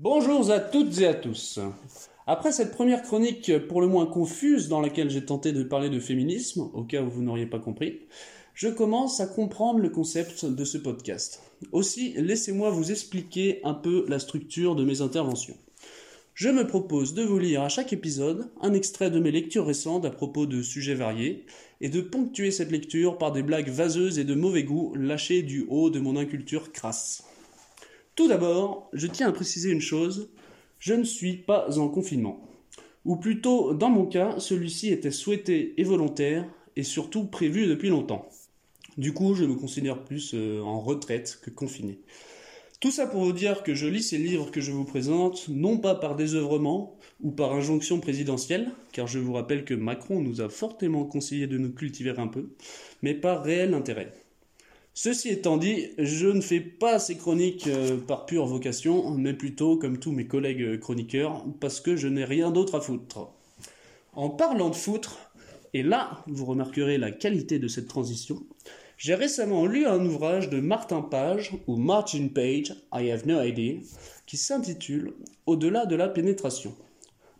Bonjour à toutes et à tous. Après cette première chronique pour le moins confuse dans laquelle j'ai tenté de parler de féminisme, au cas où vous n'auriez pas compris, je commence à comprendre le concept de ce podcast. Aussi, laissez-moi vous expliquer un peu la structure de mes interventions. Je me propose de vous lire à chaque épisode un extrait de mes lectures récentes à propos de sujets variés et de ponctuer cette lecture par des blagues vaseuses et de mauvais goût lâchées du haut de mon inculture crasse. Tout d'abord, je tiens à préciser une chose, je ne suis pas en confinement. Ou plutôt, dans mon cas, celui-ci était souhaité et volontaire et surtout prévu depuis longtemps. Du coup, je me considère plus euh, en retraite que confiné. Tout ça pour vous dire que je lis ces livres que je vous présente, non pas par désœuvrement ou par injonction présidentielle, car je vous rappelle que Macron nous a fortement conseillé de nous cultiver un peu, mais par réel intérêt. Ceci étant dit, je ne fais pas ces chroniques euh, par pure vocation, mais plutôt comme tous mes collègues chroniqueurs, parce que je n'ai rien d'autre à foutre. En parlant de foutre, et là, vous remarquerez la qualité de cette transition, j'ai récemment lu un ouvrage de Martin Page, ou Martin Page, I have no idea, qui s'intitule Au-delà de la pénétration.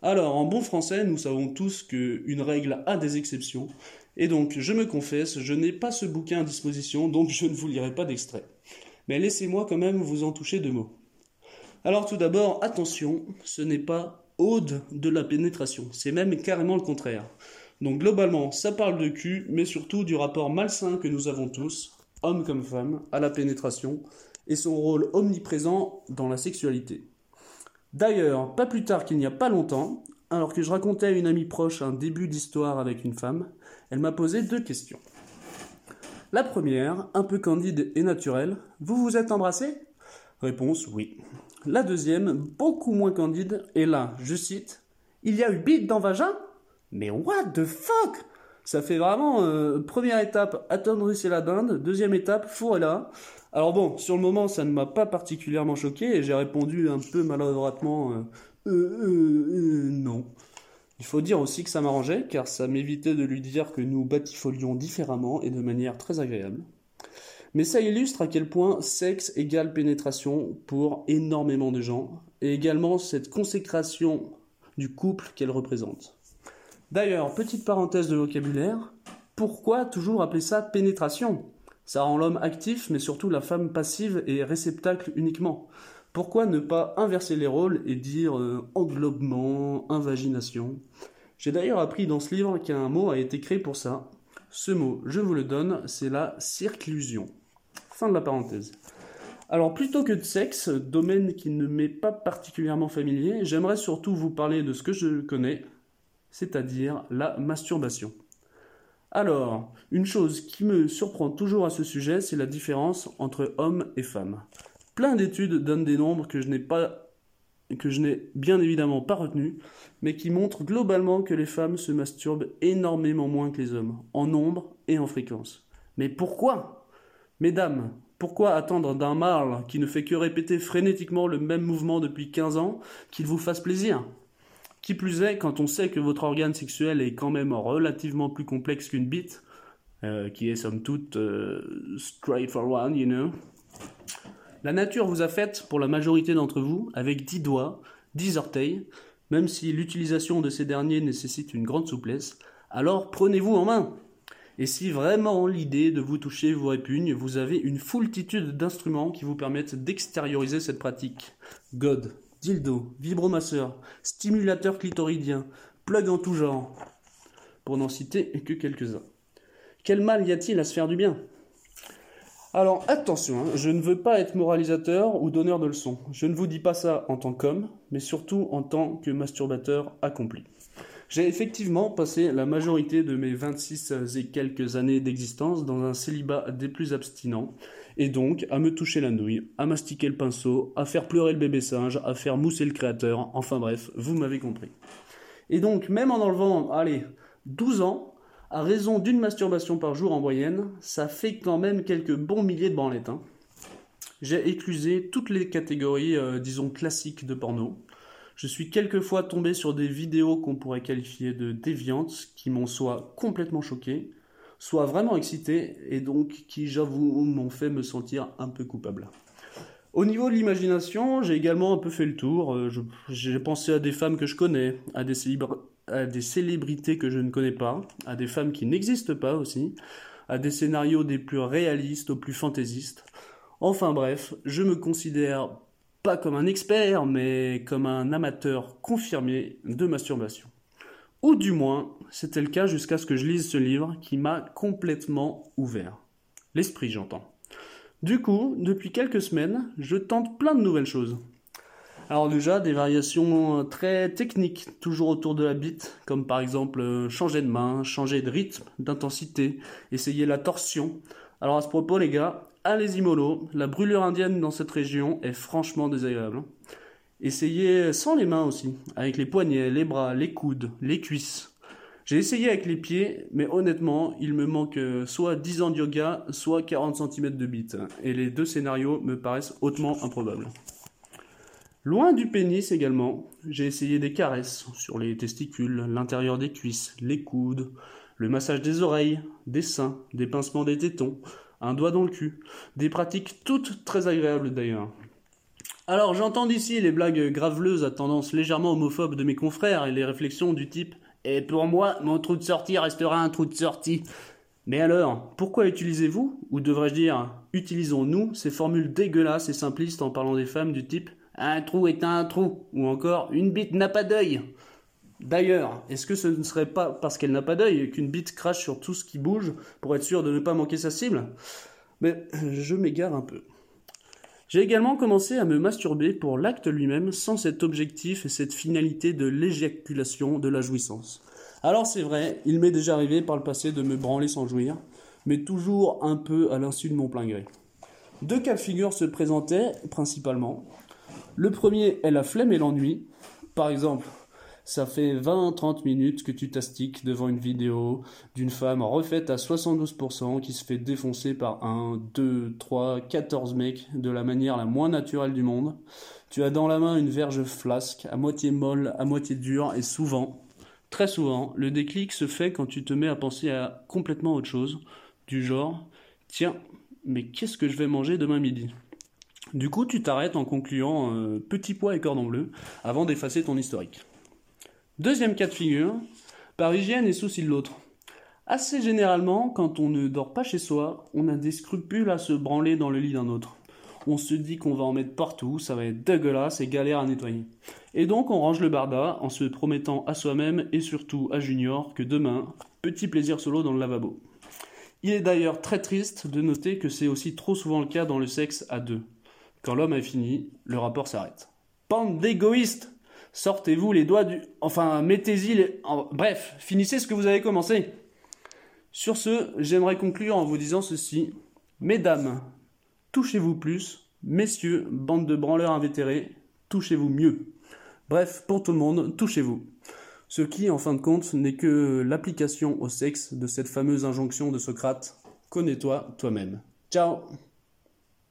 Alors, en bon français, nous savons tous qu'une règle a des exceptions, et donc, je me confesse, je n'ai pas ce bouquin à disposition, donc je ne vous lirai pas d'extrait. Mais laissez-moi quand même vous en toucher deux mots. Alors tout d'abord, attention, ce n'est pas ode de la pénétration, c'est même carrément le contraire. Donc globalement, ça parle de cul, mais surtout du rapport malsain que nous avons tous, hommes comme femmes, à la pénétration, et son rôle omniprésent dans la sexualité. D'ailleurs, pas plus tard qu'il n'y a pas longtemps, alors que je racontais à une amie proche un début d'histoire avec une femme, elle m'a posé deux questions. La première, un peu candide et naturelle, vous vous êtes embrassé? Réponse oui. La deuxième, beaucoup moins candide, et là, je cite, Il y a eu bite dans vagin? Mais what the fuck Ça fait vraiment euh, première étape attendrissez la dinde, deuxième étape four là. Alors bon, sur le moment ça ne m'a pas particulièrement choqué et j'ai répondu un peu maladroitement euh, euh, euh, non. Il faut dire aussi que ça m'arrangeait car ça m'évitait de lui dire que nous batifolions différemment et de manière très agréable. Mais ça illustre à quel point sexe égale pénétration pour énormément de gens et également cette consécration du couple qu'elle représente. D'ailleurs, petite parenthèse de vocabulaire, pourquoi toujours appeler ça pénétration? Ça rend l'homme actif, mais surtout la femme passive et réceptacle uniquement. Pourquoi ne pas inverser les rôles et dire euh, englobement, invagination? J'ai d'ailleurs appris dans ce livre qu'un mot a été créé pour ça. Ce mot, je vous le donne, c'est la circlusion. Fin de la parenthèse. Alors plutôt que de sexe, domaine qui ne m'est pas particulièrement familier, j'aimerais surtout vous parler de ce que je connais, c'est-à-dire la masturbation. Alors, une chose qui me surprend toujours à ce sujet, c'est la différence entre hommes et femmes. Plein d'études donnent des nombres que je n'ai pas que je n'ai bien évidemment pas retenus, mais qui montrent globalement que les femmes se masturbent énormément moins que les hommes, en nombre et en fréquence. Mais pourquoi? Mesdames, pourquoi attendre d'un mâle qui ne fait que répéter frénétiquement le même mouvement depuis 15 ans qu'il vous fasse plaisir? Qui plus est, quand on sait que votre organe sexuel est quand même relativement plus complexe qu'une bite, euh, qui est somme toute euh, straight for one, you know. La nature vous a fait, pour la majorité d'entre vous, avec 10 doigts, 10 orteils, même si l'utilisation de ces derniers nécessite une grande souplesse, alors prenez-vous en main. Et si vraiment l'idée de vous toucher vous répugne, vous avez une foultitude d'instruments qui vous permettent d'extérioriser cette pratique. God, dildo, vibromasseur, stimulateur clitoridien, plug en tout genre, pour n'en citer que quelques-uns. Quel mal y a-t-il à se faire du bien? Alors attention, hein, je ne veux pas être moralisateur ou donneur de leçons. Je ne vous dis pas ça en tant qu'homme, mais surtout en tant que masturbateur accompli. J'ai effectivement passé la majorité de mes 26 et quelques années d'existence dans un célibat des plus abstinents, et donc à me toucher la nouille, à mastiquer le pinceau, à faire pleurer le bébé singe, à faire mousser le créateur, enfin bref, vous m'avez compris. Et donc, même en enlevant, allez, 12 ans, à raison d'une masturbation par jour en moyenne, ça fait quand même quelques bons milliers de branlettes. Hein. J'ai éclusé toutes les catégories, euh, disons, classiques de porno. Je suis quelquefois tombé sur des vidéos qu'on pourrait qualifier de déviantes, qui m'ont soit complètement choqué, soit vraiment excité, et donc qui, j'avoue, m'ont fait me sentir un peu coupable. Au niveau de l'imagination, j'ai également un peu fait le tour. Euh, j'ai pensé à des femmes que je connais, à des, à des célébrités que je ne connais pas, à des femmes qui n'existent pas aussi, à des scénarios des plus réalistes aux plus fantaisistes. Enfin bref, je me considère pas comme un expert, mais comme un amateur confirmé de masturbation. Ou du moins, c'était le cas jusqu'à ce que je lise ce livre qui m'a complètement ouvert. L'esprit, j'entends. Du coup, depuis quelques semaines, je tente plein de nouvelles choses. Alors déjà, des variations très techniques, toujours autour de la bite, comme par exemple euh, changer de main, changer de rythme, d'intensité, essayer la torsion. Alors à ce propos les gars, allez-y mollo, la brûlure indienne dans cette région est franchement désagréable. Hein. Essayez sans les mains aussi, avec les poignets, les bras, les coudes, les cuisses. J'ai essayé avec les pieds, mais honnêtement, il me manque euh, soit 10 ans de yoga, soit 40 cm de bite. Et les deux scénarios me paraissent hautement improbables. Loin du pénis également, j'ai essayé des caresses sur les testicules, l'intérieur des cuisses, les coudes, le massage des oreilles, des seins, des pincements des tétons, un doigt dans le cul. Des pratiques toutes très agréables d'ailleurs. Alors j'entends d'ici les blagues graveleuses à tendance légèrement homophobe de mes confrères et les réflexions du type Et pour moi, mon trou de sortie restera un trou de sortie. Mais alors, pourquoi utilisez-vous, ou devrais-je dire, utilisons-nous ces formules dégueulasses et simplistes en parlant des femmes du type un trou est un trou, ou encore une bite n'a pas d'œil. D'ailleurs, est-ce que ce ne serait pas parce qu'elle n'a pas d'œil qu'une bite crache sur tout ce qui bouge pour être sûr de ne pas manquer sa cible? Mais je m'égare un peu. J'ai également commencé à me masturber pour l'acte lui-même sans cet objectif et cette finalité de l'éjaculation de la jouissance. Alors c'est vrai, il m'est déjà arrivé par le passé de me branler sans jouir, mais toujours un peu à l'insu de mon plein gré. Deux cas de figure se présentaient principalement. Le premier est la flemme et l'ennui. Par exemple, ça fait 20-30 minutes que tu t'astiques devant une vidéo d'une femme refaite à 72% qui se fait défoncer par un, 2, 3, 14 mecs de la manière la moins naturelle du monde. Tu as dans la main une verge flasque, à moitié molle, à moitié dure, et souvent, très souvent, le déclic se fait quand tu te mets à penser à complètement autre chose, du genre, tiens, mais qu'est-ce que je vais manger demain midi? Du coup, tu t'arrêtes en concluant euh, petit pois et cordon bleu avant d'effacer ton historique. Deuxième cas de figure, par hygiène et souci de l'autre. Assez généralement, quand on ne dort pas chez soi, on a des scrupules à se branler dans le lit d'un autre. On se dit qu'on va en mettre partout, ça va être dégueulasse et galère à nettoyer. Et donc on range le barda en se promettant à soi-même et surtout à Junior que demain, petit plaisir solo dans le lavabo. Il est d'ailleurs très triste de noter que c'est aussi trop souvent le cas dans le sexe à deux. Quand l'homme a fini, le rapport s'arrête. Bande d'égoïstes Sortez-vous les doigts du... Enfin, mettez-y les... Bref, finissez ce que vous avez commencé. Sur ce, j'aimerais conclure en vous disant ceci. Mesdames, touchez-vous plus. Messieurs, bande de branleurs invétérés, touchez-vous mieux. Bref, pour tout le monde, touchez-vous. Ce qui, en fin de compte, n'est que l'application au sexe de cette fameuse injonction de Socrate. Connais-toi toi-même. Ciao